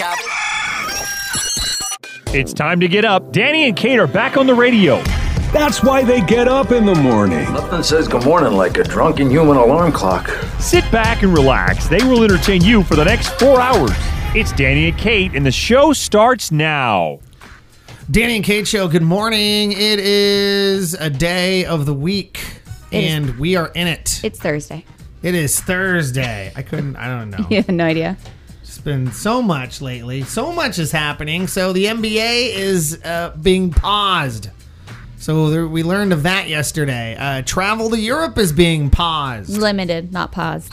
Cap. It's time to get up. Danny and Kate are back on the radio. That's why they get up in the morning. Nothing says good morning like a drunken human alarm clock. Sit back and relax. They will entertain you for the next four hours. It's Danny and Kate, and the show starts now. Danny and Kate Show, good morning. It is a day of the week, It is- and we are in it. It's Thursday. It is Thursday. I couldn't, I don't know. You have no idea. Been so much lately. So much is happening. So the NBA is uh, being paused. So there, we learned of that yesterday. Uh, travel to Europe is being paused. Limited, not paused.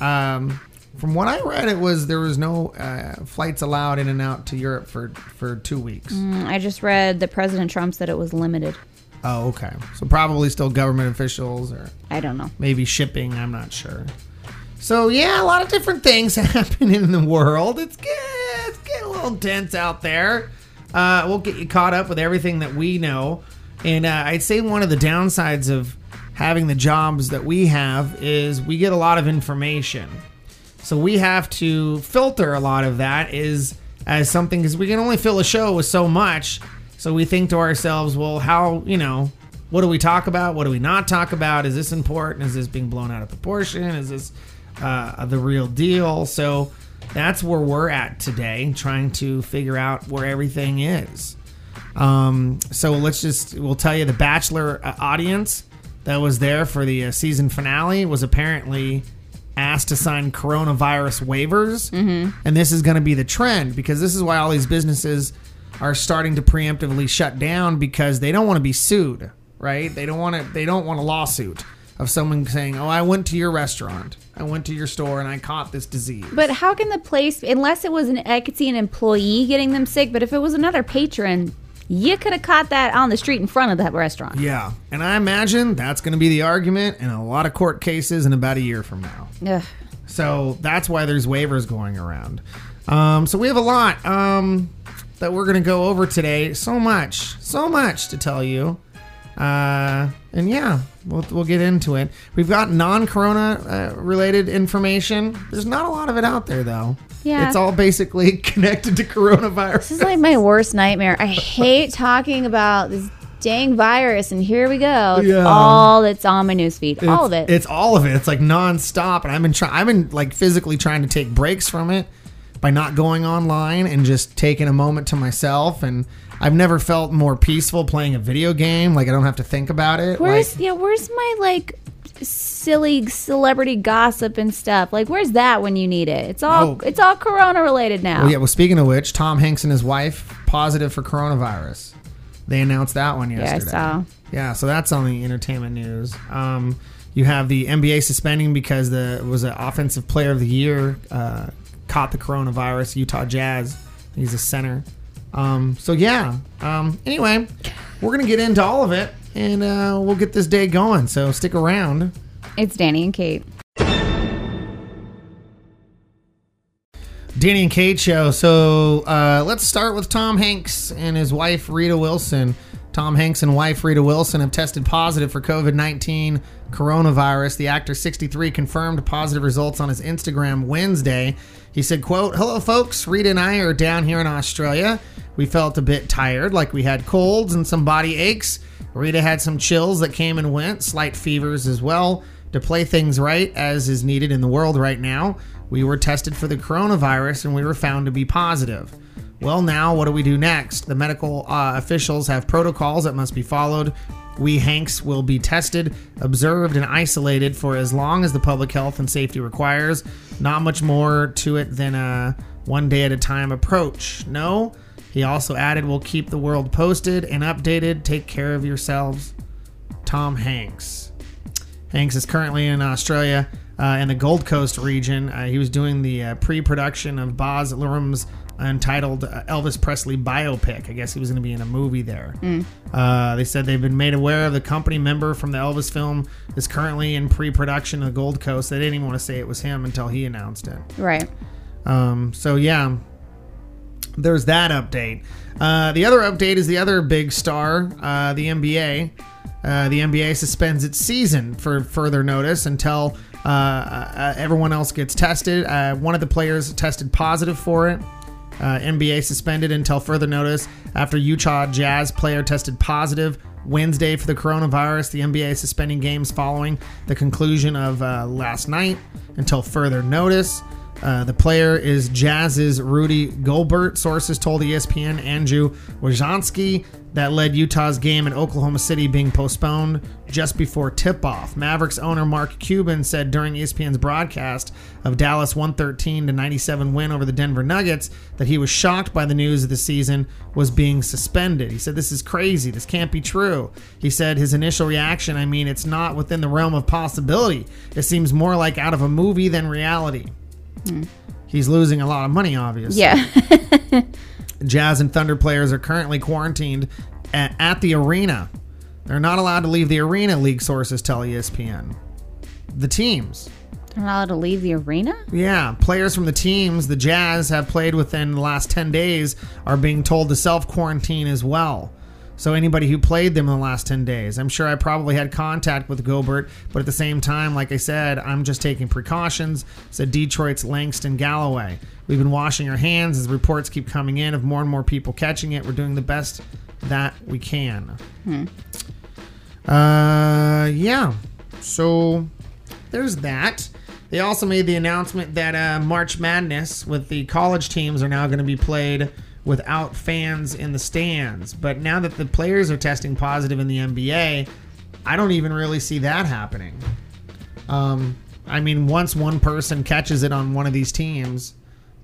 Um, from what I read, it was there was no uh, flights allowed in and out to Europe for for two weeks. Mm, I just read that President Trump said it was limited. Oh, okay. So probably still government officials or I don't know. maybe shipping. I'm not sure. So yeah, a lot of different things happening in the world. It's good. It's getting a little tense out there. Uh, we'll get you caught up with everything that we know, and uh, I'd say one of the downsides of having the jobs that we have is we get a lot of information. So we have to filter a lot of that is as something because we can only fill a show with so much. So we think to ourselves, well, how you know, what do we talk about? What do we not talk about? Is this important? Is this being blown out of proportion? Is this uh, the real deal? So that's where we're at today, trying to figure out where everything is. Um, so let's just we'll tell you the Bachelor uh, audience that was there for the uh, season finale was apparently asked to sign coronavirus waivers, mm-hmm. and this is going to be the trend because this is why all these businesses are starting to preemptively shut down because they don't want to be sued, right? They don't want to. They don't want a lawsuit of someone saying, "Oh, I went to your restaurant, I went to your store, and I caught this disease." But how can the place, unless it was an, I could see an employee getting them sick, but if it was another patron, you could have caught that on the street in front of that restaurant. Yeah, and I imagine that's going to be the argument in a lot of court cases in about a year from now. Ugh. So that's why there's waivers going around. Um, so we have a lot um, that we're going to go over today. So much, so much to tell you. Uh, and yeah, we'll, we'll get into it. We've got non corona uh, related information. There's not a lot of it out there, though. Yeah. It's all basically connected to coronavirus. This is like my worst nightmare. I hate talking about this dang virus, and here we go. It's Yeah. all that's on my newsfeed. all of it. It's all of it. It's like nonstop, and I've been trying. I've been like physically trying to take breaks from it by not going online and just taking a moment to myself. And I've never felt more peaceful playing a video game. Like I don't have to think about it. Where's like, yeah? Where's my like silly celebrity gossip and stuff? Like, where's that when you need it? It's all Oh. it's all Corona related now. well, yeah. Well, speaking of which, Tom Hanks and his wife positive for coronavirus. They announced that one I yesterday. saw. Yeah, so that's on the entertainment news. Um, you have the NBA suspending because the was an offensive player of the year uh, caught the coronavirus. Utah Jazz. He's a center. Um, so yeah. Um, anyway, we're gonna get into all of it, and uh, we'll get this day going. So stick around. It's Danny and Kate. Danny and Kate show. So uh, let's start with Tom Hanks and his wife Rita Wilson. Tom Hanks and wife Rita Wilson have tested positive for COVID 19 coronavirus. The actor 63 confirmed positive results on his Instagram Wednesday. He said, quote, Hello folks, Reed and I are down here in Australia. We felt a bit tired, like we had colds and some body aches. Rita had some chills that came and went, slight fevers as well. To play things right, as is needed in the world right now, we were tested for the coronavirus and we were found to be positive. Well, now what do we do next? The medical uh, officials have protocols that must be followed. We Hanks will be tested, observed, and isolated for as long as the public health and safety requires. Not much more to it than a one day at a time approach. No, he also added, We'll keep the world posted and updated. Take care of yourselves. Tom Hanks. Hanks is currently in Australia uh, in the Gold Coast region. Uh, he was doing the uh, pre-production of Baz Luhrmann's entitled uh, Elvis Presley biopic. I guess he was going to be in a movie there. Uh, they said they've been made aware of the company member from the Elvis film is currently in pre-production of the Gold Coast. They didn't even want to say it was him until he announced it. Right. Um, so yeah, there's that update. Uh, the other update is the other big star, uh, the NBA. Uh, the NBA suspends its season for further notice until uh, uh, everyone else gets tested. Uh, one of the players tested positive for it. Uh, NBA suspended until further notice after Utah Jazz player tested positive Wednesday for the coronavirus. The NBA suspending games following the conclusion of uh, last night until further notice. Uh, the player is Jazz's Rudy Gobert. Sources told ESPN Andrew Wojnarowski that led Utah's game in Oklahoma City being postponed just before tip-off. Mavericks owner Mark Cuban said during ESPN's broadcast of Dallas 113 to 97 win over the Denver Nuggets that he was shocked by the news that the season was being suspended. He said, "This is crazy. This can't be true." He said his initial reaction, "I mean, it's not within the realm of possibility. It seems more like out of a movie than reality." He's losing a lot of money, obviously. Yeah. Jazz and Thunder players are currently quarantined at, at the arena. They're not allowed to leave the arena, league sources tell ESPN. The teams. They're not allowed to leave the arena? Yeah, players from the teams the Jazz have played within the last 10 days are being told to self quarantine as well. So, anybody who played them in the last 10 days, I'm sure I probably had contact with Gobert, but at the same time, like I said, I'm just taking precautions, said Detroit's Langston Galloway. We've been washing our hands as reports keep coming in of more and more people catching it. We're doing the best that we can. Uh, yeah. So there's that. They also made the announcement that uh, March Madness with the college teams are now going to be played without fans in the stands. But now that the players are testing positive in the NBA, I don't even really see that happening. Um, I mean, once one person catches it on one of these teams,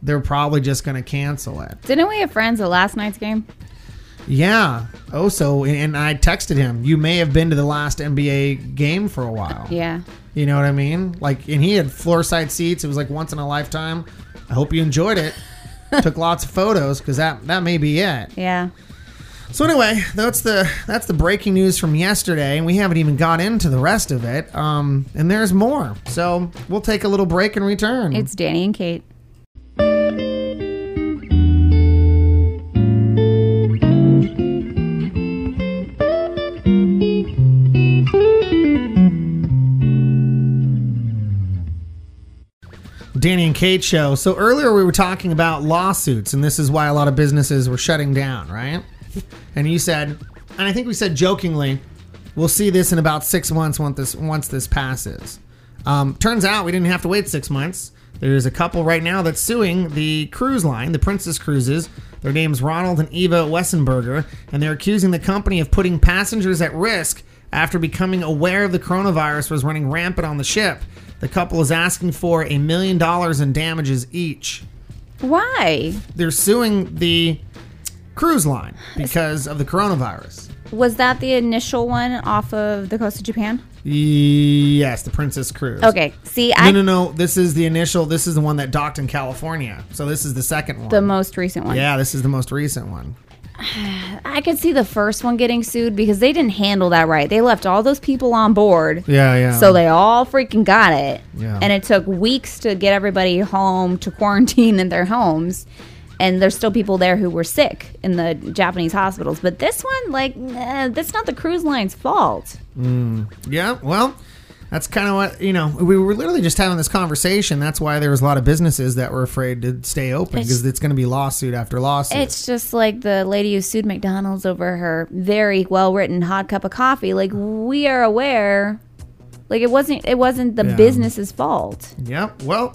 they're probably just going to cancel it. Didn't we have friends at last night's game? Yeah. Oh, so and I texted him. You may have been to the last NBA game for a while. Yeah. You know what I mean? Like, and he had floor side seats. It was like once in a lifetime. I hope you enjoyed it. Took lots of photos because that that may be it. Yeah. So anyway, that's the that's the breaking news from yesterday, and we haven't even got into the rest of it. Um, and there's more. So we'll take a little break and return. It's Danny and Kate. Danny and Kate show. So earlier we were talking about lawsuits, and this is why a lot of businesses were shutting down, right? And you said, and I think we said jokingly, we'll see this in about six months once this once this passes. Um, turns out we didn't have to wait six months. There's a couple right now that's suing the cruise line, the Princess Cruises. Their names Ronald and Eva Weissberger, and they're accusing the company of putting passengers at risk after becoming aware the coronavirus was running rampant on the ship. The couple is asking for a million dollars in damages each. Why? They're suing the cruise line because of the coronavirus. Was that the initial one off of the coast of Japan? Yes, the Princess Cruise. Okay. See, I No, no, no. This is the initial. This is the one that docked in California. So this is the second one. the most recent one. yeah, this is the most recent one. I could see the first one getting sued because they didn't handle that right. They left all those people on board. Yeah, yeah. So they all freaking got it. Yeah. And it took weeks to get everybody home to quarantine in their homes. And there's still people there who were sick in the Japanese hospitals. But this one, like, that's not the cruise line's fault. Mm. Yeah, well, that's kind of what you know. We were literally just having this conversation. That's why there was a lot of businesses that were afraid to stay open It's- because it's going to be lawsuit after lawsuit. It's just like the lady who sued McDonald's over her very well written hot cup of coffee. Like, we are aware. Like it wasn't it wasn't the Yeah. business's fault. Yep. Well,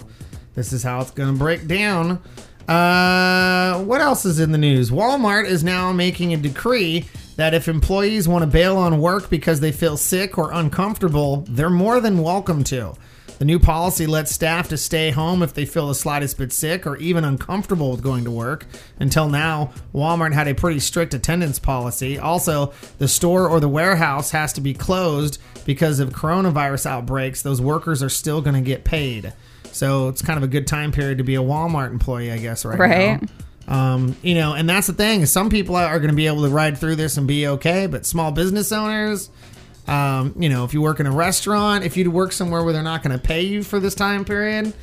this is how it's going to break down. Uh, what else is in the news? Walmart is now making a decree that if employees want to bail on work because they feel sick or uncomfortable, they're more than welcome to. The new policy lets staff to stay home if they feel the slightest bit sick or even uncomfortable with going to work. Until now, Walmart had a pretty strict attendance policy. Also, the store or the warehouse has to be closed because of coronavirus outbreaks. Those workers are still going to get paid. So it's kind of a good time period to be a Walmart employee, I guess, right, Right. now. Um, you know, and that's the thing. Some people are going to be able to ride through this and be okay, but small business owners, um, you know, if you work in a restaurant, if you work somewhere where they're not going to pay you for this time period,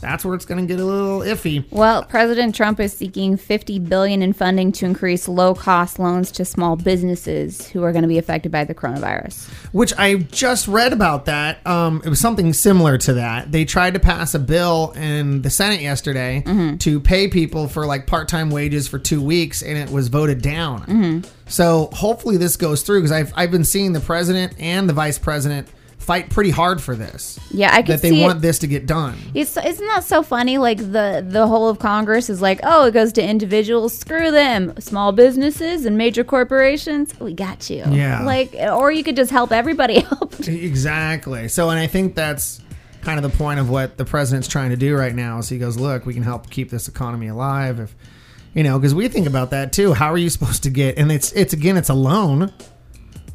that's where it's going to get a little iffy. Well, President Trump is seeking 50 billion in funding to increase low-cost loans to small businesses who are going to be affected by the coronavirus. Which I just read about that. Um, it was something similar to that. They tried to pass a bill in the Senate yesterday to pay people for like part-time wages for two weeks, and it was voted down. So hopefully this goes through because I've I've been seeing the president and the vice president fight pretty hard for this. Yeah, I could see that they want it. this to get done. It's isn't that so funny? Like the the whole of Congress is like, oh, it goes to individuals. Screw them. Small businesses and major corporations. We got you. Yeah. Like, or you could just help everybody out. Exactly. So, and I think that's kind of the point of what the president's trying to do right now. Is he goes, look, we can help keep this economy alive. If you know, because we think about that too. How are you supposed to get? And it's it's again, it's a loan.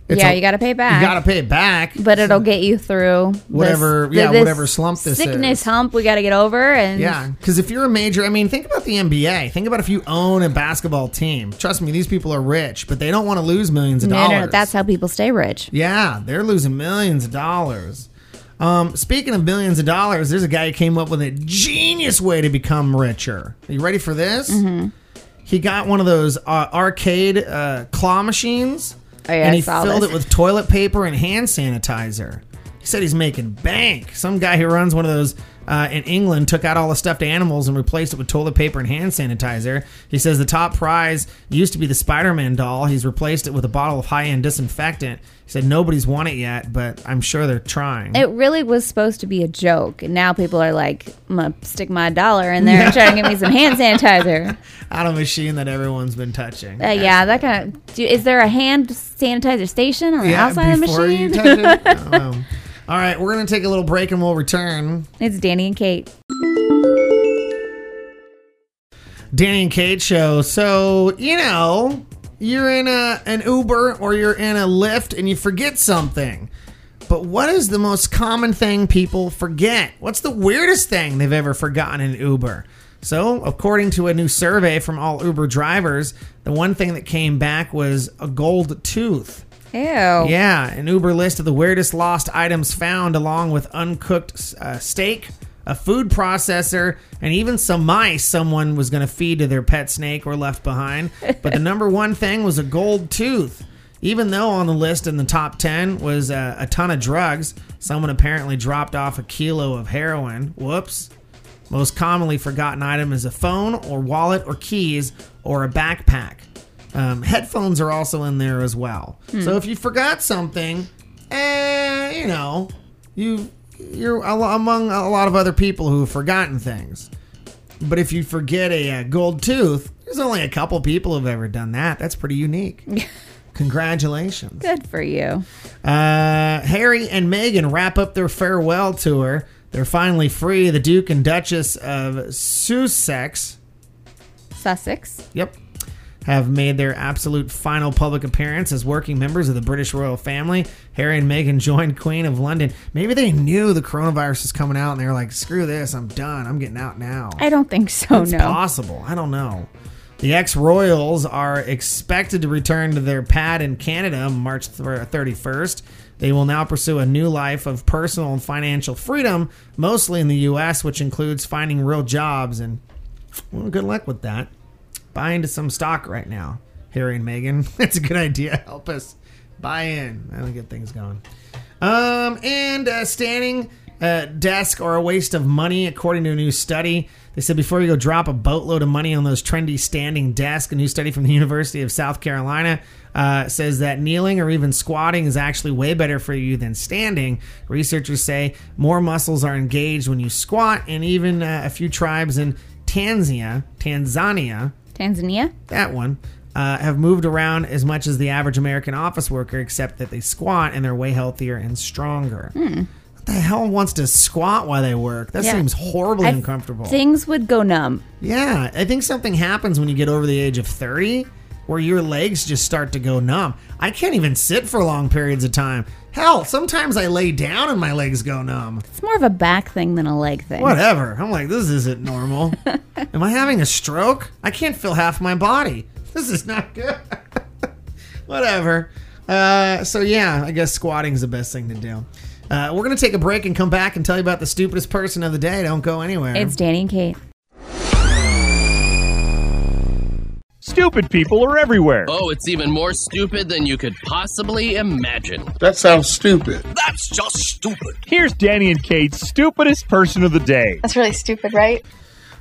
It's yeah, a- you got to pay back. You got to pay it back. but it'll get you through Whatever- th- yeah, this whatever slump this sickness is. hump we got to get over. And Yeah, because if you're a major, I mean, think about the NBA. Think about if you own a basketball team. Trust me, these people are rich, but they don't want to lose millions of no, dollars. no, no, that's how people stay rich. Yeah, they're losing millions of dollars. Um, speaking of millions of dollars, there's a guy who came up with a genius way to become richer. Are you ready for this? Mm-hmm. He got one of those uh, arcade uh, claw machines, Oh, yeah, and he filled this. it with toilet paper and hand sanitizer. He said he's making bank. Some guy who runs one of those uh, in England took out all the stuffed animals and replaced it with toilet paper and hand sanitizer. He says the top prize used to be the Spider-Man doll. He's replaced it with a bottle of high-end disinfectant. He said nobody's won it yet, but I'm sure they're trying. It really was supposed to be a joke, and now people are like, "I'm gonna stick my dollar in there and try to get me some hand sanitizer." out of a machine that everyone's been touching. Uh, yeah, that kind of. Is there a hand sanitizer station on the outside of the machine? you touch it. I don't know. All right, we're gonna take a little break and we'll return. it's Danny and Kate. Danny and Kate show. So, you know, you're in a an Uber or you're in a Lyft and you forget something. But what is the most common thing people forget? What's the weirdest thing they've ever forgotten in Uber? So, according to a new survey from all Uber drivers, the one thing that came back was a gold tooth. Ew. Yeah, an Uber list of the weirdest lost items found, along with uncooked uh, steak, a food processor, and even some mice someone was going to feed to their pet snake or left behind. But the number one thing was a gold tooth. Even though on the list in the top 10 was uh, a ton of drugs, someone apparently dropped off a kilo of heroin. Whoops. Most commonly forgotten item is a phone or wallet or keys or a backpack. Um, headphones are also in there as well. So if you forgot something, eh, you know, you you're a among a lot of other people who have forgotten things. But if you forget a, uh gold tooth, there's only a couple people who've ever done that. That's pretty unique. Congratulations. Good for you. Uh, Harry and Meghan wrap up their farewell tour. They're finally free. The Duke and Duchess of Sussex, Sussex. yep, have made their absolute final public appearance as working members of the British royal family. Harry and Meghan joined Queen of London. Maybe they knew the coronavirus was coming out and they were like, screw this, I'm done. I'm getting out now. I don't think so. It's no. possible. I don't know. The ex Royals are expected to return to their pad in Canada March 31st. They will now pursue a new life of personal and financial freedom, mostly in the U.S., which includes finding real jobs. And well, good luck with that. Buy into some stock right now, Harry and Meghan, That's a good idea. Help us buy in. That'll get things going. Um, and uh, standing uh, desk are a waste of money, according to a new study. They said before you go drop a boatload of money on those trendy standing desks, a new study from the University of South Carolina uh, says that kneeling or even squatting is actually way better for you than standing. Researchers say more muscles are engaged when you squat, and even uh, a few tribes in Tanzania, Tanzania, Tanzania. that one, uh, have moved around as much as the average American office worker, except that they squat and they're way healthier and stronger. What the hell wants to squat while they work? That Yeah. seems horribly I- uncomfortable. Things would go numb. yeah, I think something happens when you get over the age of 30 where your legs just start to go numb. I can't even sit for long periods of time. Hell, sometimes I lay down and my legs go numb. It's more of a back thing than a leg thing. Whatever. I'm like, this isn't normal. Am I having a stroke? I can't feel half my body. This is not good. Whatever. Uh, so yeah, I guess squatting's the best thing to do. Uh, we're going to take a break and come back and tell you about the stupidest person of the day. Don't go anywhere. It's Danny and Kate. Stupid people are everywhere. Oh, it's even more stupid than you could possibly imagine. That sounds stupid. That's just stupid. Here's Danny and Kate's stupidest person of the day. That's really stupid, right?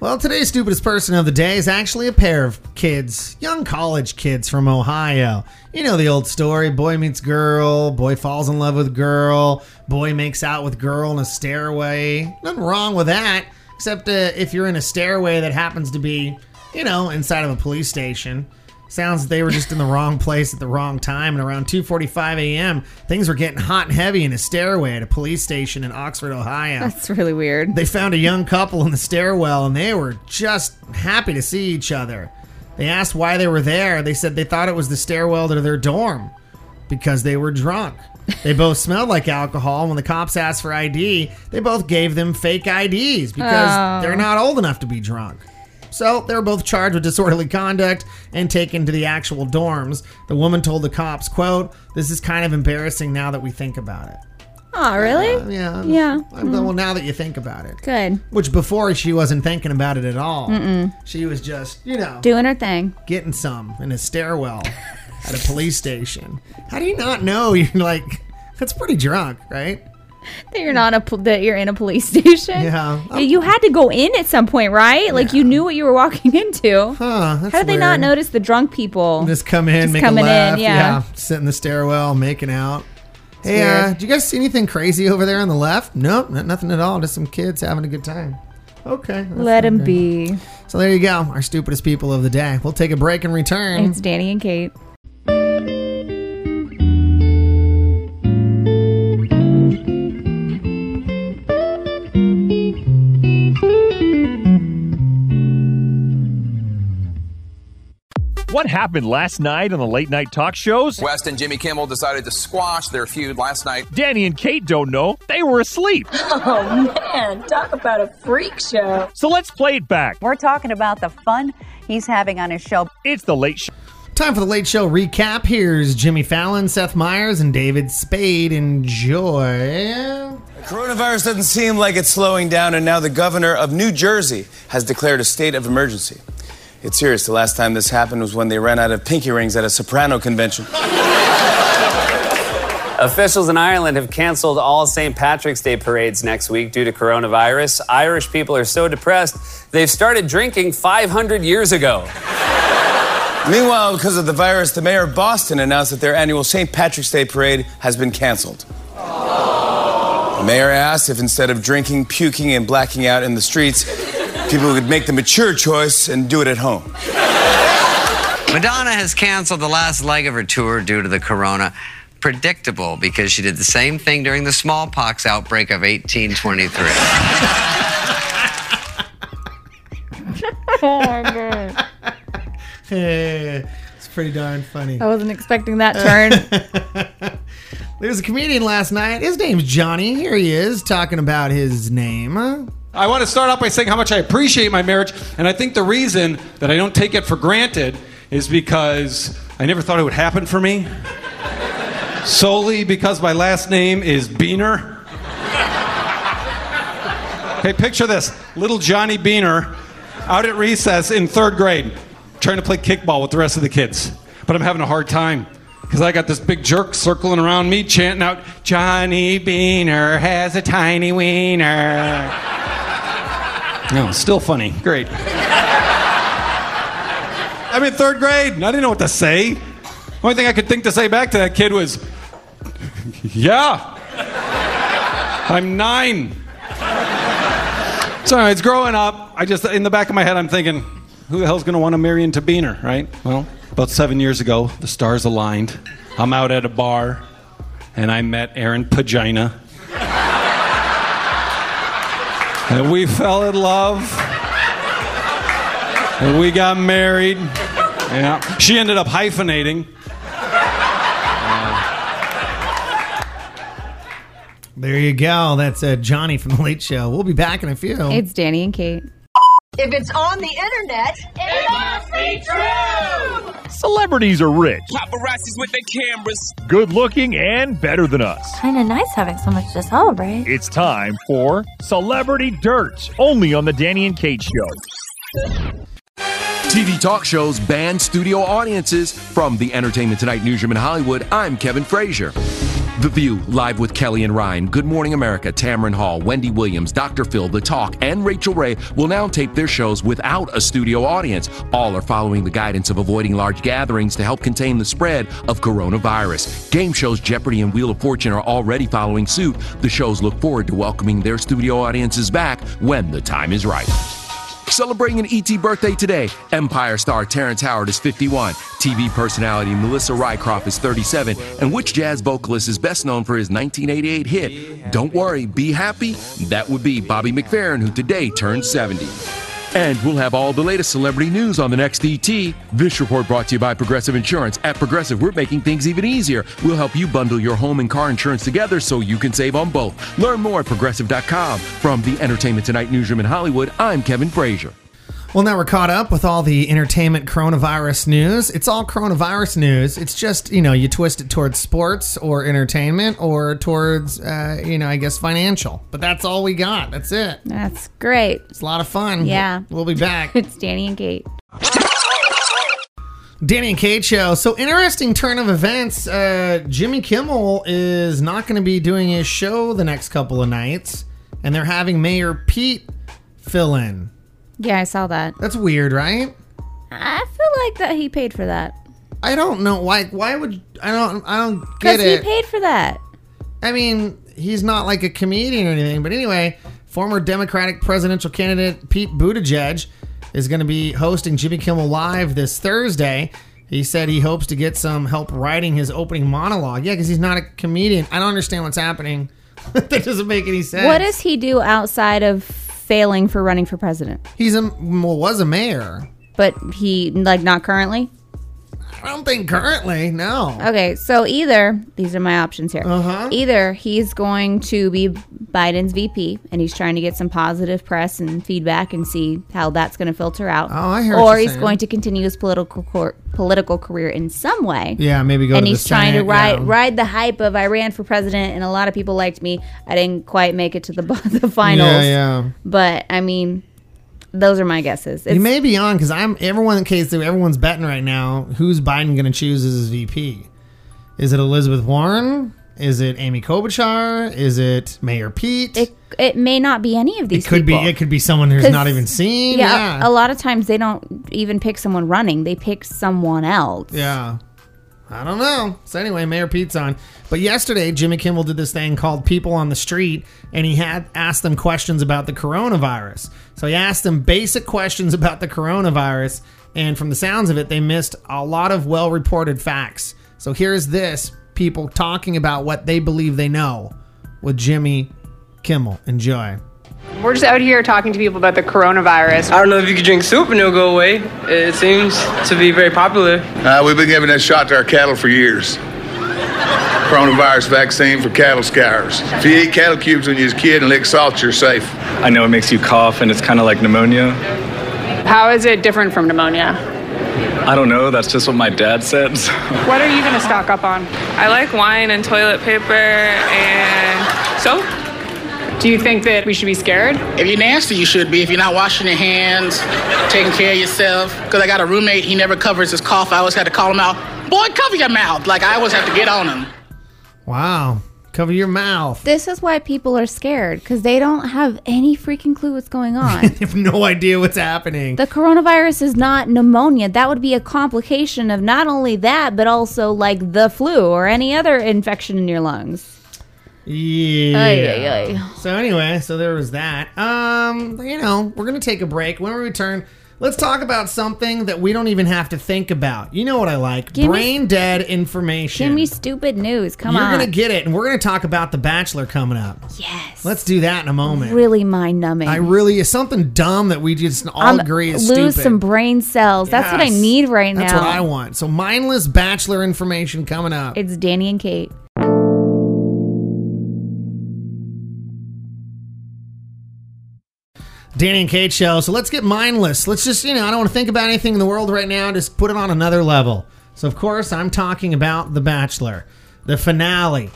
Well, today's stupidest person of the day is actually a pair of kids, young college kids from Ohio. You know the old story boy meets girl, boy falls in love with girl, boy makes out with girl in a stairway. Nothing wrong with that, except uh, if you're in a stairway that happens to be, you know, inside of a police station. Sounds like they were just in the wrong place at the wrong time, and around 2:45 a.m., things were getting hot and heavy in a stairway at a police station in Oxford, Ohio. That's really weird. They found a young couple in the stairwell and they were just happy to see each other. They asked why they were there. They said they thought it was the stairwell to their dorm because they were drunk. They both smelled like alcohol. When the cops asked for ID, they both gave them fake IDs because Oh. they're not old enough to be drunk. So they were both charged with disorderly conduct and taken to the actual dorms. The woman told the cops, "quote This is kind of embarrassing now that we think about it." Oh, really? Uh, yeah, Yeah. I'm- Well, now that you think about it, Good. which before she wasn't thinking about it at all. Mm. She was just, you know, Doing her thing. getting some in a stairwell at a police station. How do you not know you're like, that's pretty drunk, right? That you're not a that you're in a police station. Yeah. You had to go in at some point, right? Like you knew what you were walking into. Huh, How did they not notice the drunk people? Just come in, Just make a coming in, left. yeah. Sit in the stairwell, making out. Hey, uh, did you guys see anything crazy over there on the left? Nope, not, nothing at all. Just some kids having a good time. Okay. Let them be. So there you go, our stupidest people of the day. We'll take a break and return. It's Danny and Kate. What happened last night on the late night talk shows? West and Jimmy Kimmel decided to squash their feud last night. Danny and Kate don't know. They were asleep. Oh man, talk about a freak show. So let's play it back. We're talking about the fun he's having on his show. It's the late show. Time for the late show recap. Here's Jimmy Fallon, Seth Meyers, and David Spade. Enjoy. The Coronavirus doesn't seem like it's slowing down, and now the governor of New Jersey has declared a state of emergency. It's serious. The last time this happened was when they ran out of pinky rings at a soprano convention. Officials in Ireland have canceled all St. Patrick's Day parades next week due to coronavirus. Irish people are so depressed, they've started drinking 500 years ago. Meanwhile, because of the virus, the mayor of Boston announced that their annual St. Patrick's Day parade has been canceled. The mayor asked if instead of drinking, puking, and blacking out in the streets, people would make the mature choice and do it at home. Madonna has canceled the last leg of her tour due to the corona. Predictable because she did the same thing during the smallpox outbreak of 1823. Oh my god. it's pretty darn funny. I wasn't expecting that turn. There's a comedian last night. His name's Johnny. Here he is talking about his name. I want to start off by saying how much I appreciate my marriage, and I think the reason that I don't take it for granted is because I never thought it would happen for me. Solely because my last name is Beaner. Okay, picture this little Johnny Beaner out at recess in third grade, trying to play kickball with the rest of the kids. But I'm having a hard time because I got this big jerk circling around me chanting out, Johnny Beaner has a tiny wiener. No, still funny. Great. I'm in third grade, and I didn't know what to say. Only thing I could think to say back to that kid was, Yeah. I'm nine. So, anyways, growing up, I just, in the back of my head, I'm thinking, who the hell's going to want to marry into Beaner, right? Well, about seven years ago, the stars aligned. I'm out at a bar, and I met Aaron Pagina. And we fell in love. And we got married. Yeah. She ended up hyphenating. There you go. That's uh, Johnny from the Late Show. We'll be back in a few. it's Danny and Kate. If it's on the internet, it must be true. Celebrities are rich, Paparazzis with their cameras. good looking, and better than us. Kinda nice having so much to celebrate. It's time for Celebrity Dirt, only on the Danny and Kate Show. TV talk shows ban studio audiences. From the Entertainment Tonight newsroom in Hollywood, I'm Kevin Frazier. The View, live with Kelly and Ryan, Good Morning America, Tamron Hall, Wendy Williams, Dr. Phil, The Talk, and Rachael Ray will now tape their shows without a studio audience. All are following the guidance of avoiding large gatherings to help contain the spread of coronavirus. Game shows Jeopardy and Wheel of Fortune are already following suit. The shows look forward to welcoming their studio audiences back when the time is right. Celebrating an ET birthday today, Empire star Terrence Howard is 51, TV personality Melissa Rycroft is 37, and which jazz vocalist is best known for his 1988 hit, Don't Worry, Be Happy? That would be Bobby McFerrin, who today turned 70. And we'll have all the latest celebrity news on the next ET. This report brought to you by Progressive Insurance. At Progressive, we're making things even easier. We'll help you bundle your home and car insurance together so you can save on both. Learn more at progressive.com. From the Entertainment Tonight newsroom in Hollywood, I'm Kevin Frazier. Well, now we're caught up with all the entertainment coronavirus news. It's all coronavirus news. It's just, you know, you twist it towards sports or entertainment or towards, uh, you know, I guess financial. But that's all we got. That's it. That's great. It's a lot of fun. Yeah. We'll be back. It's Danny and Kate. Danny and Kate show. So interesting turn of events. Uh, Jimmy Kimmel is not going to be doing his show the next couple of nights, and they're having Mayor Pete fill in. Yeah, I saw that. That's weird, right? I feel like that he paid for that. I don't know why. Why would I don't? I don't Because get he it. paid for that. I mean, he's not like a comedian or anything. But anyway, former Democratic presidential candidate Pete Buttigieg is going to be hosting Jimmy Kimmel Live this Thursday. He said he hopes to get some help writing his opening monologue. Yeah, because he's not a comedian. I don't understand what's happening. that doesn't make any sense. What does he do outside of failing for running for president? He's a well, was a mayor. But he like not currently. I don't think currently. No. Okay, so either these are my options here. Uh-huh. Either he's going to be Biden's VP and he's trying to get some positive press and feedback and see how that's going to filter out. Oh, I hear Or he's saying. going to continue his political cor- political career in some way. Yeah, maybe go and he's trying to ride yeah. ride the hype of I ran for president and a lot of people liked me. I didn't quite make it to the the finals. Yeah, yeah. But I mean, those are my guesses. It's- may be on because I'm everyone in case everyone's betting right now. Who's Biden going to choose as his VP? Is it Elizabeth Warren? Is it Amy Klobuchar? Is it Mayor Pete? It it may not be any of these. It could people. be. It could be someone who's not even seen. Yeah, Yeah, a lot of times they don't even pick someone running; they pick someone else. yeah. I don't know. So anyway, Mayor Pete's on. But yesterday, Jimmy Kimmel did this thing called People on the Street, and he had asked them questions about the coronavirus. So he asked them basic questions about the coronavirus, and from the sounds of it, they missed a lot of well-reported facts. So here's this: people talking about what they believe they know with Jimmy Kimmel. Enjoy. We're just out here talking to people about the coronavirus. I don't know if you could drink soup and it'll go away. It seems to be very popular. Uh, we've been giving that shot to our cattle for years. Coronavirus vaccine for cattle scours. If you eat cattle cubes when you was a kid and lick salt, you're safe. I know it makes you cough and it's kind of like pneumonia. How is it different from pneumonia? I don't know, that's just what my dad said. so- What are you going to stock up on? I like wine and toilet paper and soap. Do you think that we should be scared? If you're nasty, you should be. If you're not washing your hands, taking care of yourself. Because I got a roommate, he never covers his cough. I always had to call him out, boy, cover your mouth. Like, I always have to get on him. Wow. Cover your mouth. This is why people are scared because they don't have any freaking clue what's going on. They have no idea what's happening. the coronavirus is not pneumonia. That would be a complication of not only that, but also like the flu or any other infection in your lungs. Yeah. Ay, ay, ay. So anyway, so there was that. Um, you know, we're gonna take a break. When we return, let's talk about something that we don't even have to think about. You know what I like? Give me- Brain dead information. Give me stupid news. Come on. You're gonna get it, and we're gonna talk about The Bachelor coming up. Yes. Let's do that in a moment. really mind numbing. I really is something dumb that we just all I'm- agree is lose stupid. some brain cells. That's what I need right That's now. That's what I want. So mindless Bachelor information coming up. It's Danny and Kate. Danny and Kate show. So let's get mindless. Let's just, you know, I don't want to think about anything in the world right now. Just put it on another level. So, of course, I'm talking about The Bachelor, the finale.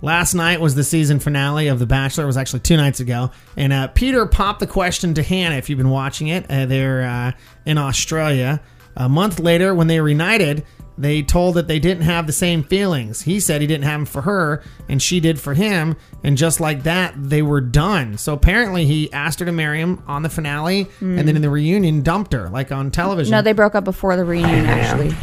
Last night was the season finale of The Bachelor. It was actually two nights ago. And uh, Peter popped the question to Hannah, if you've been watching it. Uh, they're uh, in Australia. A month later, when they reunited, they told that they didn't have the same feelings. He said he didn't have them for her, and she did for him. And just like that, they were done. So apparently, he asked her to marry him on the finale, Mm. and then in the reunion, dumped her, like on television. No, they broke up before the reunion, actually.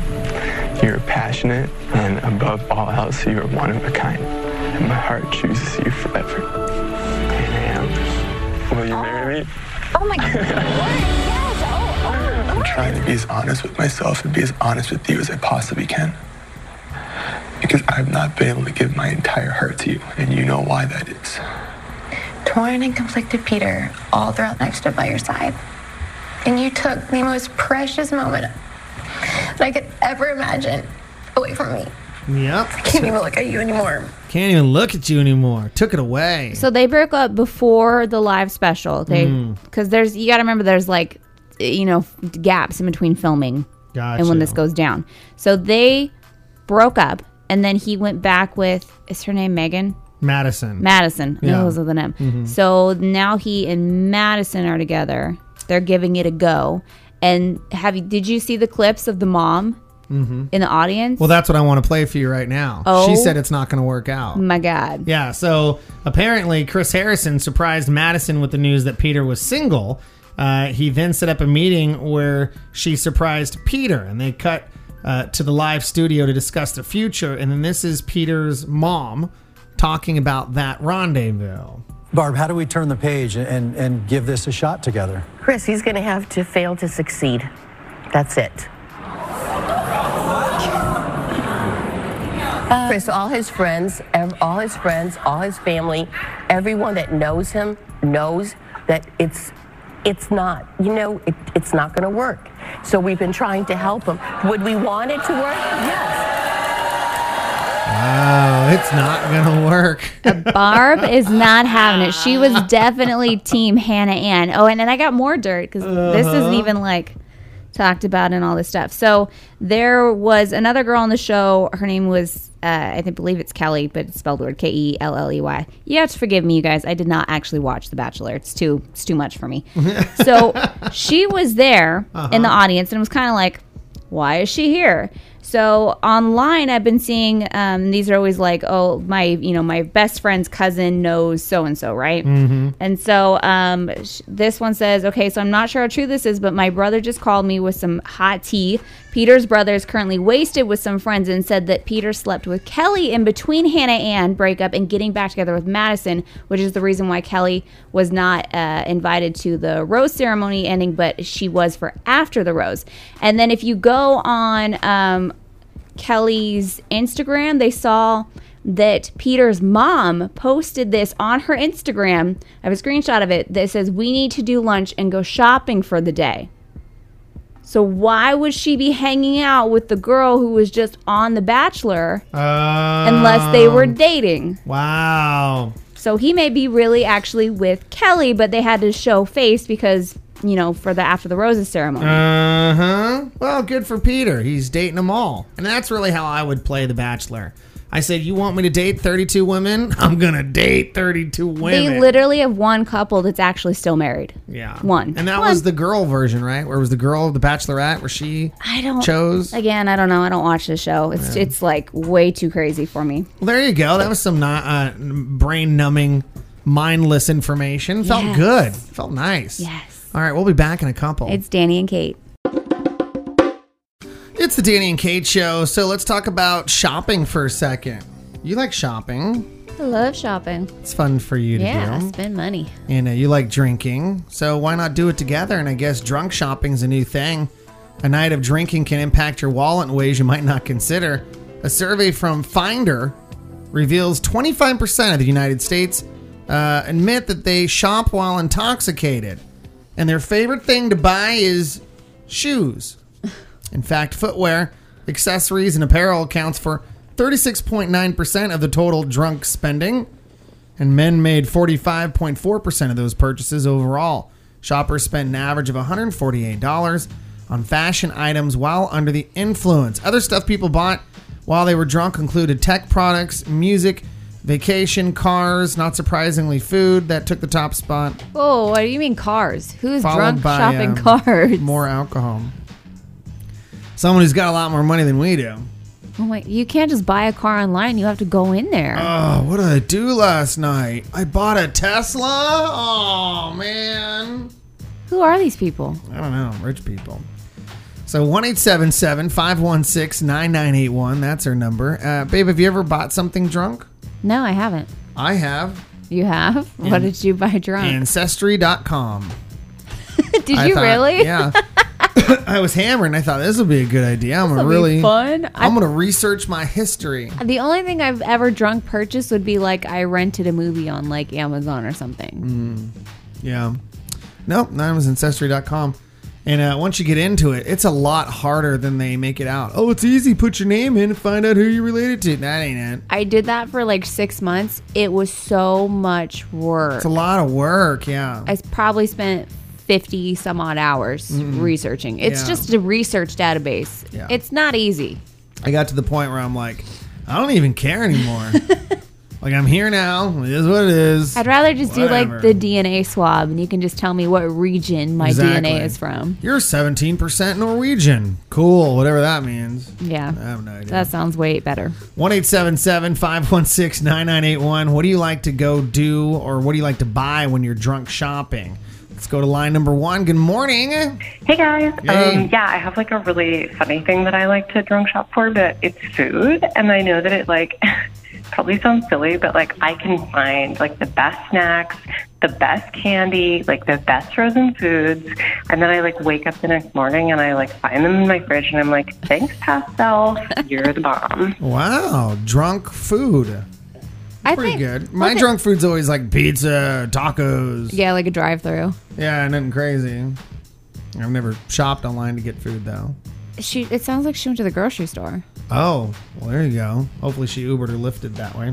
You're passionate, and above all else, you are one of a kind. And my heart chooses you forever. And I am. Will you marry me? Oh my god. I'm trying to be as honest with myself and be as honest with you as I possibly can. Because I've not been able to give my entire heart to you, and you know why that is. Torn and conflicted Peter all throughout next stood by your side. And you took the most precious moment that I could ever imagine away from me. Yep. I can't even look at you anymore. Can't even look at you anymore. Took it away. So they broke up before the live special. They Mm. because there's you got to remember there's like you know gaps in between filming and when this goes down. So they broke up, and then he went back with is her name Megan Madison. Madison. Yeah. Those are the name. Mhm. So now he and Madison are together. They're giving it a go. And have you? Did you see the clips of the mom Mhm. in the audience? Well, that's what I want to play for you right now. Oh. She said it's not going to work out. my God. Yeah, so apparently Chris Harrison surprised Madison with the news that Peter was single. Uh, he then set up a meeting where she surprised Peter, and they cut uh, to the live studio to discuss the future. And then this is Peter's mom talking about that rendezvous. Barb, how do we turn the page and, and give this a shot together? Chris, he's going to have to fail to succeed. That's it. Chris, all his friends, all his friends, all his family, everyone that knows him knows that it's it's not, you know, it, it's not going to work. So we've been trying to help them. Would we want it to work? Yes. Wow, it's not going to work. Barb is not having it. She was definitely team Hannah Ann. Oh, and then I got more dirt because this isn't Uh-huh. even like talked about and all this stuff. So there was another girl on the show. Her name was uh, I think believe it's Kelly, but it's spelled weird. K E L L E Y. You have to forgive me, you guys. I did not actually watch The Bachelor. It's too it's too much for me. so she was there in the Uh-huh. audience and it was kind of like, why is she here? So online, I've been seeing um, these are always like, oh, my you know my best friend's cousin knows so and so, right? Mhm. And so um, sh- this one says, okay, so I'm not sure how true this is, but my brother just called me with some hot tea. Peter's brother is currently wasted with some friends and said that Peter slept with Kelly in between Hannah Ann breakup and getting back together with Madison, which is the reason why Kelly was not uh, invited to the rose ceremony ending, but she was for after the rose. And then if you go on um, Kelly's Instagram, they saw that Peter's mom posted this on her Instagram. I have a screenshot of it that says, We need to do lunch and go shopping for the day. So, why would she be hanging out with the girl who was just on The Bachelor unless they were Um, dating? Wow. So, he may be really actually with Kelly, but they had to show face because, you know, for the After the Roses ceremony. Uh huh. Well, good for Peter. He's dating them all. And that's really how I would play The Bachelor. I said, You want me to date 32 women? I'm going to date 32 women. They literally have one couple that's actually still married. Yeah. One. And that One. was the girl version, right? Where was the girl of The Bachelorette where she I don't chose? Again, I don't know. I don't watch the show. It's Yeah. it's like way too crazy for me. Well, there you go. That was some uh, brain numbing, mindless information. Felt Yes. good. Felt nice. Yes. All right, we'll be back in a couple. It's Danny and Kate. It's the Danny and Kate show. So let's talk about shopping for a second. You like shopping. I love shopping. It's fun for you to Yeah, do. spend money. And uh, you like drinking. So why not do it together? And I guess drunk shopping's a new thing. A night of drinking can impact your wallet in ways you might not consider. A survey from Finder reveals 25% of the United States uh, admit that they shop while intoxicated. And their favorite thing to buy is shoes. In fact, footwear, accessories, and apparel accounts for 36.9% of the total drunk spending. And men made 45.4% of those purchases overall. Shoppers spent an average of $148 on fashion items while under the influence. Other stuff people bought while they were drunk included tech products, music, vacation, cars, not surprisingly, food that took the top spot. Oh, what do you mean cars? Who's followed drunk by, shopping um, cars? More alcohol. Someone who's got a lot more money than we do. Oh my! You can't just buy a car online. You have to go in there. Oh, what did I do last night? I bought a Tesla. Oh man. Who are these people? I don't know. Rich people. So one eight seven seven five one six nine nine eight one. That's her number. Uh, babe, have you ever bought something drunk? No, I haven't. I have. You have? what did you buy drunk? Ancestry.com. did I you thought- really? Yeah. I was hammered and I thought this would be a good idea. I'm gonna be really fun. I'm I- gonna research my history. The only thing I've ever drunk purchased would be like I rented a movie on like Amazon or something. Mm, yeah. Nope, mine was ancestry.com. And uh, once you get into it, it's a lot harder than they make it out. Oh, it's easy. Put your name in and find out who you're related to. That ain't it. I did that for like six months. It was so much work. It's a lot of work. Yeah. I probably spent 50 some odd hours Mm. researching. It's Yeah. just a research database. Yeah. It's not easy. I got to the point where I'm like, I don't even care anymore. like I'm here now. It is what it is. I'd rather just do like the DNA swab and you can just tell me what region my Exactly. DNA is from. You're 17% Norwegian. Cool, whatever that means. Yeah. I have no idea. That sounds way better. 1 516 9981. What do you like to go do or what do you like to buy when you're drunk shopping? Let's go to line number one. Good morning. Hey guys. Hey. Um, yeah, I have like a really funny thing that I like to drunk shop for, but it's food, and I know that it like probably sounds silly, but like I can find like the best snacks, the best candy, like the best frozen foods, and then I like wake up the next morning and I like find them in my fridge, and I'm like, thanks, past self, you're the bomb. Wow, drunk food. I Pretty think- good. My look at- drunk food's always like pizza, tacos. Yeah, like a drive through. Yeah, nothing crazy. I've never shopped online to get food though. She it sounds like she went to the grocery store. Oh, well, there you go. Hopefully she Ubered or Lyfted that way.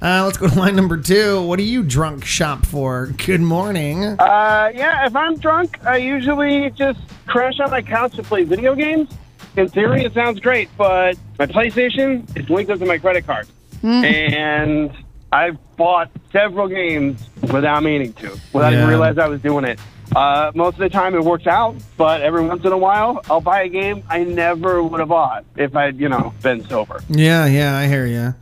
Uh, let's go to line number two. What do you drunk shop for? Good morning. Uh, yeah, if I'm drunk, I usually just crash on my couch to play video games. In theory, it sounds great, but my PlayStation is linked up to my credit card. and I've bought several games without meaning to, without Yeah. even realizing I was doing it. Uh, most of the time it works out, but every once in a while I'll buy a game I never would have bought if I'd, you know, been sober. Yeah, yeah, I hear you.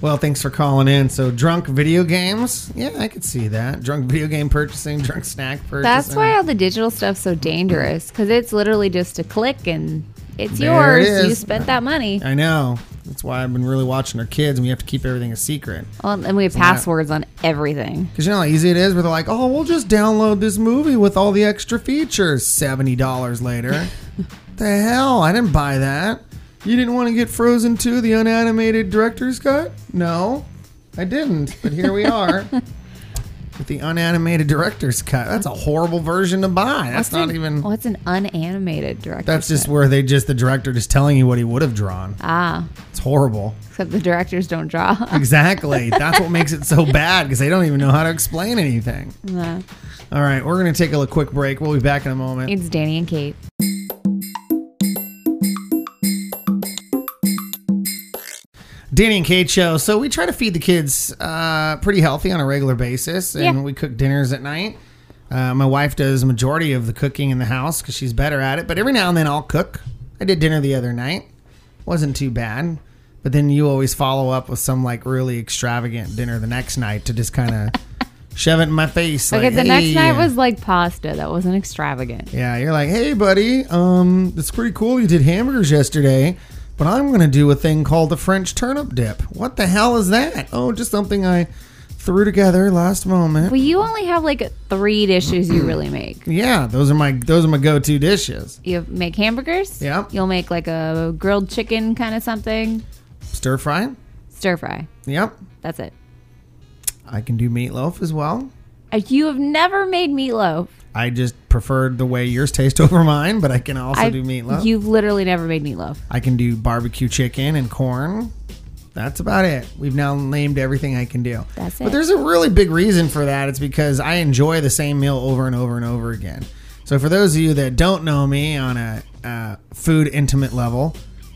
Well, thanks for calling in. So, drunk video games? Yeah, I could see that. Drunk video game purchasing, drunk snack purchasing. That's why all the digital stuff's so dangerous because it's literally just a click and it's There it yours. You spent that money. I know. That's why I've been really watching our kids, and we have to keep everything a secret. Well, and we have that- passwords on everything. Because you know how easy it is where they're like, oh, we'll just download this movie with all the extra features. $70 later. the hell? I didn't buy that. You didn't want to get Frozen 2, the unanimated director's cut? No, I didn't. But here we are with the unanimated director's cut. That's a horrible version to buy. That's What's not an- even. What's an unanimated director? That's just where they just, the director just telling you what he would have drawn. Ah, It's horrible. except the directors don't draw. Exactly. That's what makes it so bad because they don't even know how to explain anything. Nah. All right, we're going to take a quick break. We'll be back in a moment. It's Danny and Kate. Danny and Kate show. So we try to feed the kids uh, pretty healthy on a regular basis, and Yeah. we cook dinners at night. Uh, my wife does a majority of the cooking in the house because she's better at it. But every now and then I'll cook. I did dinner the other night. wasn't too bad. But then you always follow up with some like really extravagant dinner the next night to just kind of shove it in my face. Okay, like, the next night was like pasta. That wasn't extravagant. Yeah, you're like, hey, buddy, um, it's pretty cool. You did hamburgers yesterday, but I'm gonna do a thing called the French turnip dip. What the hell is that? Oh, just something I threw together last moment. Well, you only have like three dishes you really make. Yeah, those are my those are my go-to dishes. You make hamburgers. Yeah. You'll make like a grilled chicken kind of something. Stir fry. Stir fry. Yep. That's it. I can do meatloaf as well. Uh, You have never made meatloaf. I just preferred the way yours taste over mine, but I can also I've- do meatloaf. You've literally never made meatloaf. I can do barbecue chicken and corn. That's about it. We've now named everything I can do. That's it. But there's a really big reason for that. It's because I enjoy the same meal over and over and over again. So for those of you that don't know me on a uh, food intimate level,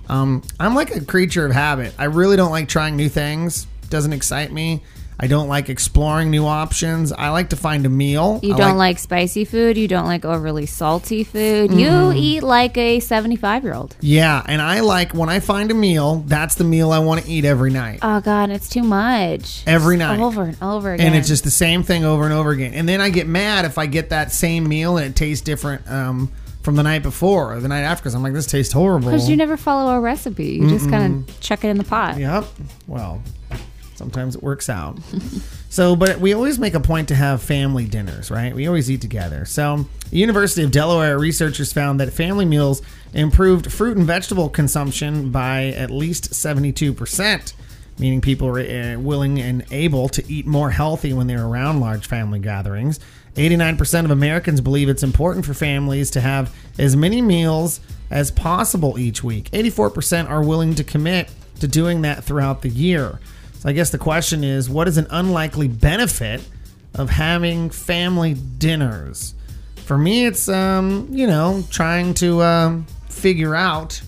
um, I'm like a creature of habit. I really don't like trying new things. Doesn't excite me. I don't like exploring new options. I like to find a meal. You I don't like, spicy food. You don't like overly salty food. You Mhm. eat like a 75 year old. Yeah, and I like when I find a meal, that's the meal I want to eat every night. Oh, God, it's too much. Every It's night. Over and over again. And it's just the same thing over and over again. And then I get mad if I get that same meal and it tastes different um, from the night before or the night after because I'm like, this tastes horrible. Because you never follow a recipe. You just kind of chuck it in the pot. Yep. Well, sometimes it works out. so, but we always make a point to have family dinners, right? We always eat together. So, University of Delaware researchers found that family meals improved fruit and vegetable consumption by at least 72%, meaning people were uh, willing and able to eat more healthy when they're around large family gatherings. 89% of Americans believe it's important for families to have as many meals as possible each week. 84% are willing to commit to doing that throughout the year. So I guess the question is what is an unlikely benefit of having family dinners? For me, it's, um, you know, trying to um, figure out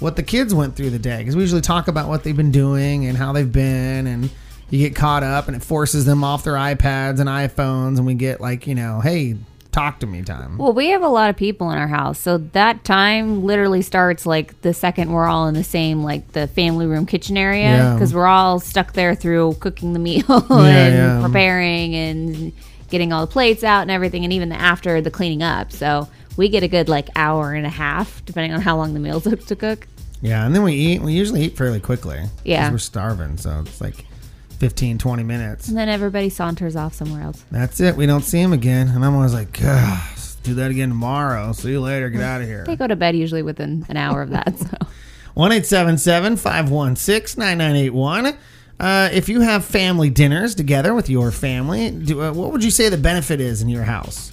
what the kids went through the day because we usually talk about what they've been doing and how they've been and you get caught up and it forces them off their iPads and iPhones and we get like you know hey talk to me time Well, we have a lot of people in our house, so that time literally starts like the second we're all in the same like the family room kitchen area Yeah. because we're all stuck there through cooking the meal Yeah, and yeah. preparing and getting all the plates out and everything, and even the after the cleaning up. So we get a good like hour and a half, depending on how long the meal took to cook. yeah and then we eat we usually eat fairly quickly. Yeah. we're starving so it's like 15 20 minutes And then everybody saunters off somewhere else. that's it we don't see him again and I'm always like "Gah, do that again tomorrow see you later get out of here They go to bed usually within an hour of that. So. 1 516 9981. Uh, if you have family dinners together with your family, do, uh, what would you say the benefit is in your house?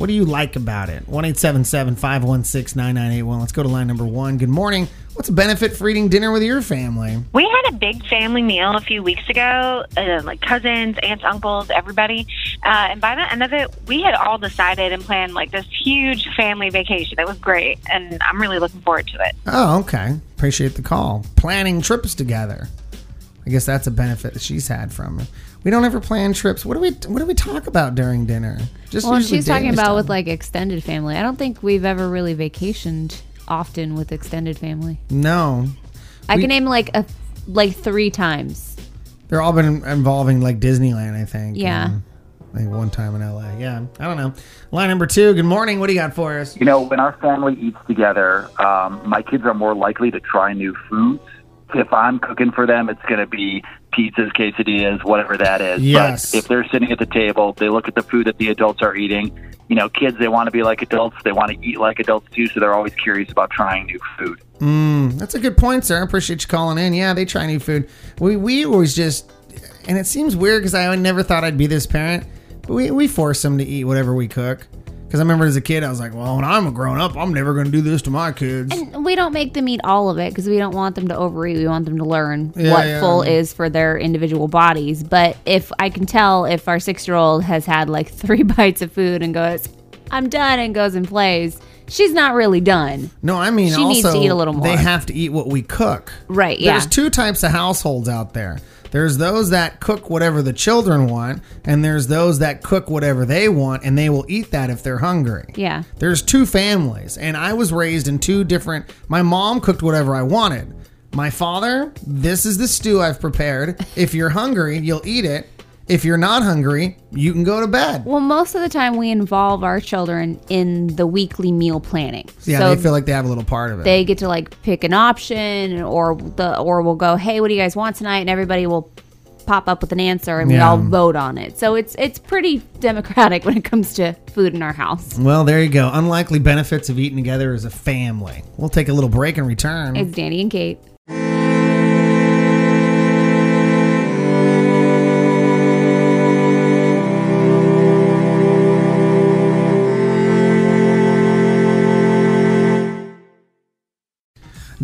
What do you like about it? 1 516 9981. Let's go to line number one. Good morning. What's a benefit for eating dinner with your family? We had a big family meal a few weeks ago, uh, like cousins, aunts, uncles, everybody. Uh, and by the end of it, we had all decided and planned like this huge family vacation. It was great, and I'm really looking forward to it. Oh, okay. Appreciate the call. Planning trips together. I guess that's a benefit that she's had from it. We don't ever plan trips. What do we What do we talk about during dinner? Just well, she's talking about stuff. with like extended family. I don't think we've ever really vacationed often with extended family. no. I We- can name like a like three times. They're all been involving like Disneyland, I think. Yeah. and, Like one time in LA. Yeah. I don't know. Line number two. Good morning. What do you got for us? You know, when our family eats together, um, my kids are more likely to try new foods. If I'm cooking for them, it's going to be pizzas, quesadillas, whatever that is. Yes. But if they're sitting at the table, they look at the food that the adults are eating. You know, kids, they want to be like adults. They want to eat like adults too, so they're always curious about trying new food. Mm, that's a good point, sir. I appreciate you calling in. Yeah, they try new food. We we always just, and it seems weird because I never thought I'd be this parent, but we we force them to eat whatever we cook. Because I remember as a kid, I was like, well, when I'm a grown up, I'm never going to do this to my kids. And we don't make them eat all of it because we don't want them to overeat. We want them to learn Yeah, what yeah. full is for their individual bodies. But if I can tell if our six year old has had like three bites of food and goes, I'm done, and goes and plays, she's not really done. No, I mean, She also, needs to eat a little more. They have to eat what we cook. Right, yeah. There's two types of households out there. There's those that cook whatever the children want, and there's those that cook whatever they want, and they will eat that if they're hungry. Yeah. There's two families, and I was raised in two different. My mom cooked whatever I wanted. My father, this is the stew I've prepared. If you're hungry, you'll eat it. If you're not hungry, you can go to bed. Well, most of the time we involve our children in the weekly meal planning. Yeah, so they feel like they have a little part of it. they get to like pick an option or the or we'll go, "Hey, what do you guys want tonight?" and everybody will pop up with an answer and we Yeah. all vote on it. So it's it's pretty democratic when it comes to food in our house. Well, there you go. Unlikely benefits of eating together as a family. We'll take a little break and return. It's Danny and Kate.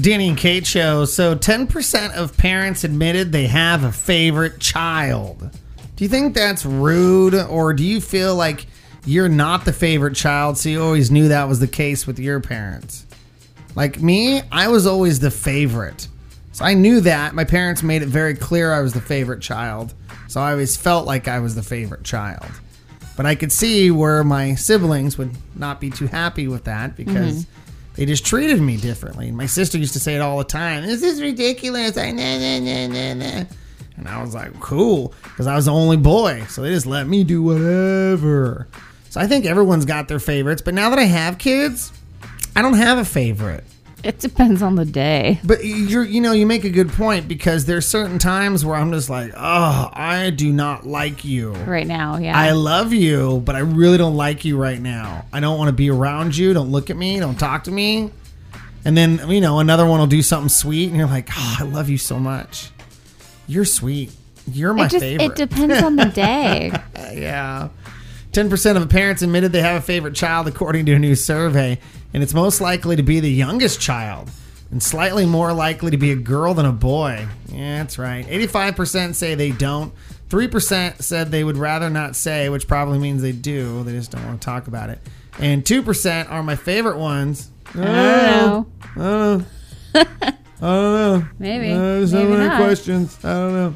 Danny and Kate show. So 10% of parents admitted they have a favorite child. Do you think that's rude or do you feel like you're not the favorite child so you always knew that was the case with your parents? Like me, I was always the favorite. So I knew that. My parents made it very clear I was the favorite child. So I always felt like I was the favorite child. But I could see where my siblings would not be too happy with that because Mhm. They just treated me differently. My sister used to say it all the time. This is ridiculous. I nah, nah, nah, nah, nah. And I was like, cool, because I was the only boy. So they just let me do whatever. So I think everyone's got their favorites. But now that I have kids, I don't have a favorite. It depends on the day. But you're, you know, you make a good point because there's certain times where I'm just like, oh, I do not like you. Right now, yeah. I love you, but I really don't like you right now. I don't want to be around you. Don't look at me. Don't talk to me. And then, you know, another one will do something sweet, and you're like, oh, I love you so much. You're sweet. You're my it just favorite. it depends on the day. yeah. 10% of parents admitted they have a favorite child, according to a new survey, and it's most likely to be the youngest child, and slightly more likely to be a girl than a boy. Yeah, that's right. 85% say they don't. 3% said they would rather not say, which probably means they do. They just don't want to talk about it. And 2% are my favorite ones. I don't know. I don't know. I don't know. Maybe. Uh, there's so Maybe many not. questions. I don't know.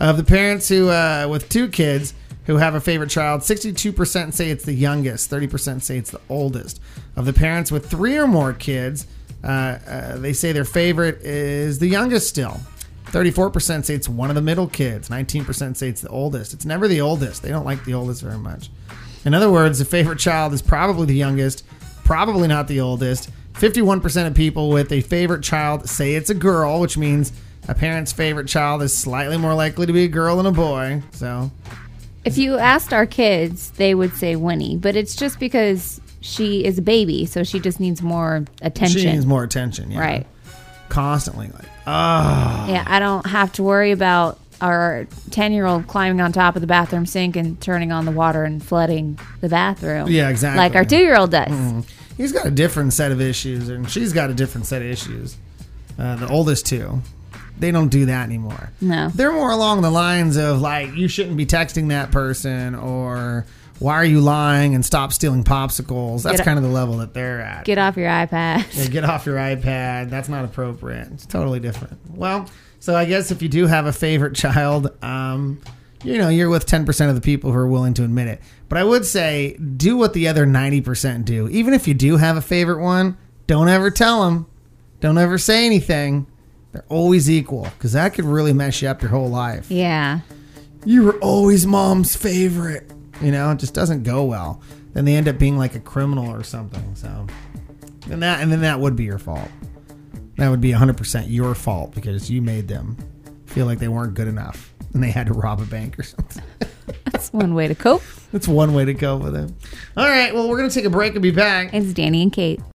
Of the parents who, uh, with two kids who have a favorite child, 62% say it's the youngest, 30% say it's the oldest. Of the parents with three or more kids, uh, uh, they say their favorite is the youngest still. 34% say it's one of the middle kids. 19% say it's the oldest. It's never the oldest. They don't like the oldest very much. In other words, the favorite child is probably the youngest, probably not the oldest. 51% of people with a favorite child say it's a girl, which means a parent's favorite child is slightly more likely to be a girl than a boy. So, If you asked our kids, they would say Winnie, but it's just because she is a baby, so she just needs more attention. she needs more attention. Yeah. Right. Constantly, like, ah. Yeah, I don't have to worry about our 10 year old climbing on top of the bathroom sink and turning on the water and flooding the bathroom. Yeah, exactly. Like our two year old does. Mhm. He's got a different set of issues, and she's got a different set of issues. Uh, the oldest two, they don't do that anymore. No. They're more along the lines of like, you shouldn't be texting that person, or why are you lying and stop stealing popsicles. That's kind of the level that they're at. Get off your iPad. Yeah, get off your iPad. That's not appropriate. It's totally different. Well, so I guess if you do have a favorite child, um, you know, you're with 10% of the people who are willing to admit it. But I would say do what the other 90% do. Even if you do have a favorite one, don't ever tell them. Don't ever say anything. They're always equal because that could really mess you up your whole life. Yeah. You were always mom's favorite. You know, it just doesn't go well. Then they end up being like a criminal or something. So, and that and then that would be your fault. That would be 100% your fault because you made them feel like they weren't good enough and they had to rob a bank or something. That's one way to cope. That's one way to cope with it. All right, well, we're going to take a break and be back. It's Danny and Kate.